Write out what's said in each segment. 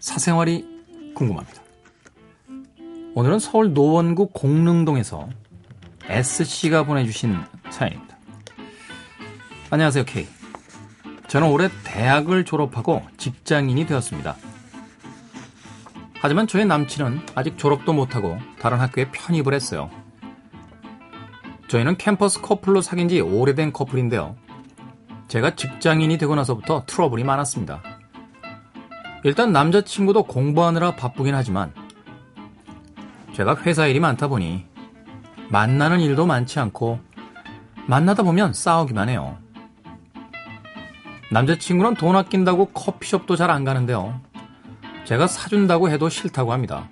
사생활이 궁금합니다. 오늘은 서울 노원구 공릉동에서 S씨가 보내주신 사연입니다. 안녕하세요, K. 저는 올해 대학을 졸업하고 직장인이 되었습니다. 하지만 저의 남친은 아직 졸업도 못하고 다른 학교에 편입을 했어요. 저희는 캠퍼스 커플로 사귄 지 오래된 커플인데요. 제가 직장인이 되고 나서부터 트러블이 많았습니다. 일단 남자친구도 공부하느라 바쁘긴 하지만 제가 회사 일이 많다 보니 만나는 일도 많지 않고 만나다 보면 싸우기만 해요. 남자친구는 돈 아낀다고 커피숍도 잘 안 가는데요. 제가 사준다고 해도 싫다고 합니다.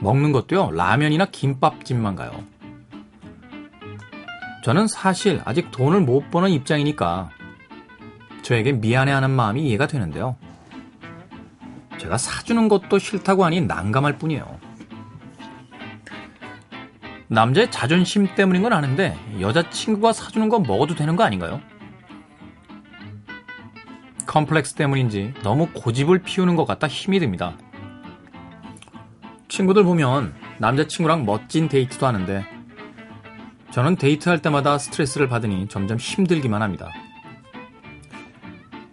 먹는 것도요, 라면이나 김밥집만 가요. 저는 사실 아직 돈을 못 버는 입장이니까 저에게 미안해하는 마음이 이해가 되는데요. 제가 사주는 것도 싫다고 하니 난감할 뿐이에요. 남자의 자존심 때문인 건 아는데 여자친구가 사주는 거 먹어도 되는 거 아닌가요? 컴플렉스 때문인지 너무 고집을 피우는 것 같다 힘이 듭니다. 친구들 보면 남자친구랑 멋진 데이트도 하는데 저는 데이트할 때마다 스트레스를 받으니 점점 힘들기만 합니다.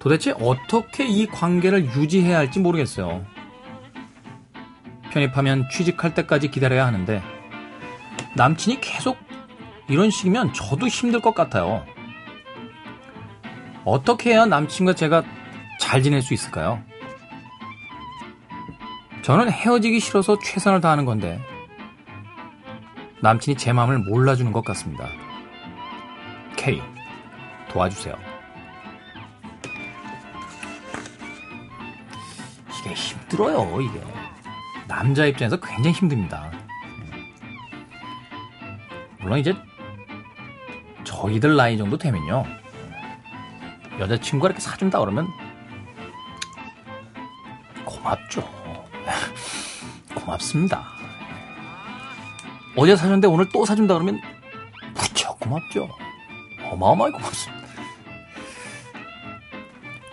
도대체 어떻게 이 관계를 유지해야 할지 모르겠어요. 편입하면 취직할 때까지 기다려야 하는데 남친이 계속 이런 식이면 저도 힘들 것 같아요. 어떻게 해야 남친과 제가 잘 지낼 수 있을까요? 저는 헤어지기 싫어서 최선을 다하는 건데 남친이 제 마음을 몰라주는 것 같습니다. K 도와주세요. 힘들어요, 이게. 남자 입장에서 굉장히 힘듭니다. 물론 이제 저희들 나이 정도 되면요. 여자친구가 이렇게 사준다 그러면 고맙죠. 고맙습니다. 어제 사줬는데 오늘 또 사준다 그러면 무척 고맙죠. 어마어마하게 고맙습니다.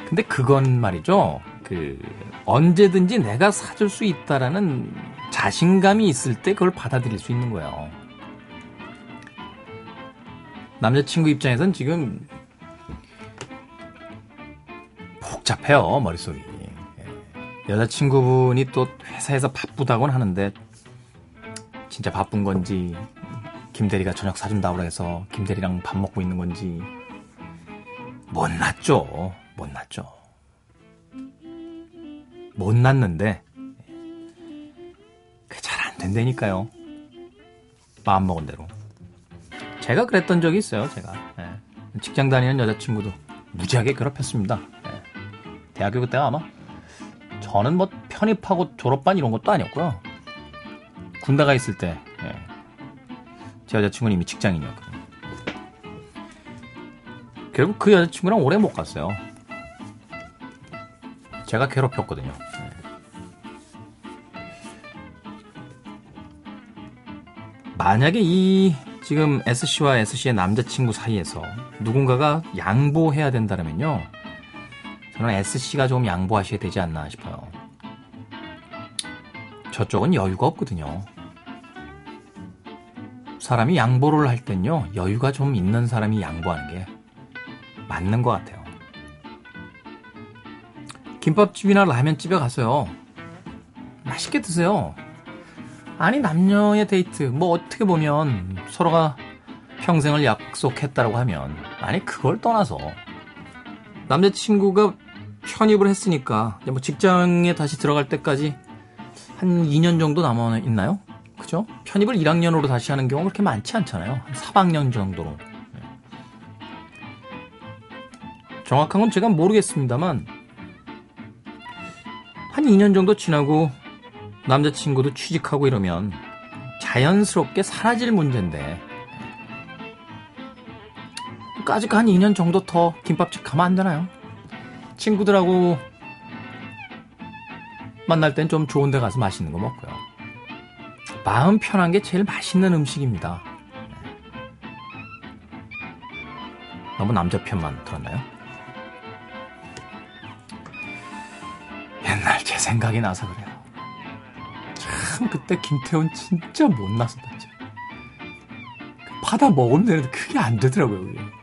근데 그건 말이죠. 그 언제든지 내가 사줄 수 있다라는 자신감이 있을 때 그걸 받아들일 수 있는 거예요. 남자친구 입장에선 지금 복잡해요 머릿속이. 여자친구분이 또 회사에서 바쁘다곤 하는데 진짜 바쁜 건지 김대리가 저녁 사준다고 해서 김대리랑 밥 먹고 있는 건지 못났죠 못났죠 못 났는데 잘안 된다니까요 마음 먹은 대로 제가 그랬던 적이 있어요 제가 예. 직장 다니는 여자친구도 무지하게 괴롭혔습니다 예. 대학교 그때가 아마 저는 뭐 편입하고 졸업반 이런 것도 아니었고요. 군대 가 있을 때, 예. 제 여자친구는 이미 직장인이었거든요. 결국 그 여자친구랑 오래 못 갔어요. 제가 괴롭혔거든요. 만약에 이 지금 S씨와 S씨의 남자친구 사이에서 누군가가 양보해야 된다면요. 저는 S씨가 좀 양보하셔야 되지 않나 싶어요. 저쪽은 여유가 없거든요. 사람이 양보를 할 땐요, 여유가 좀 있는 사람이 양보하는 게 맞는 것 같아요. 김밥집이나 라면집에 가서요, 맛있게 드세요. 아니, 남녀의 데이트, 뭐 어떻게 보면 서로가 평생을 약속했다라고 하면, 아니, 그걸 떠나서 남자친구가 편입을 했으니까 뭐 직장에 다시 들어갈 때까지 한 2년 정도 남아 있나요? 그죠? 편입을 1학년으로 다시 하는 경우가 그렇게 많지 않잖아요. 한 3학년 정도로. 네. 정확한 건 제가 모르겠습니다만 한 2년 정도 지나고 남자친구도 취직하고 이러면 자연스럽게 사라질 문제인데 아직 한 2년 정도 더 김밥집 가면 안 되나요? 친구들하고 만날 땐 좀 좋은 데 가서 맛있는 거 먹고요. 마음 편한 게 제일 맛있는 음식입니다. 너무 남자 편만 들었나요? 옛날 제 생각이 나서 그래요. 참 그때 김태훈 진짜 못났었다. 진짜. 파다 먹으면 되는데 그게 안 되더라고요. 그게.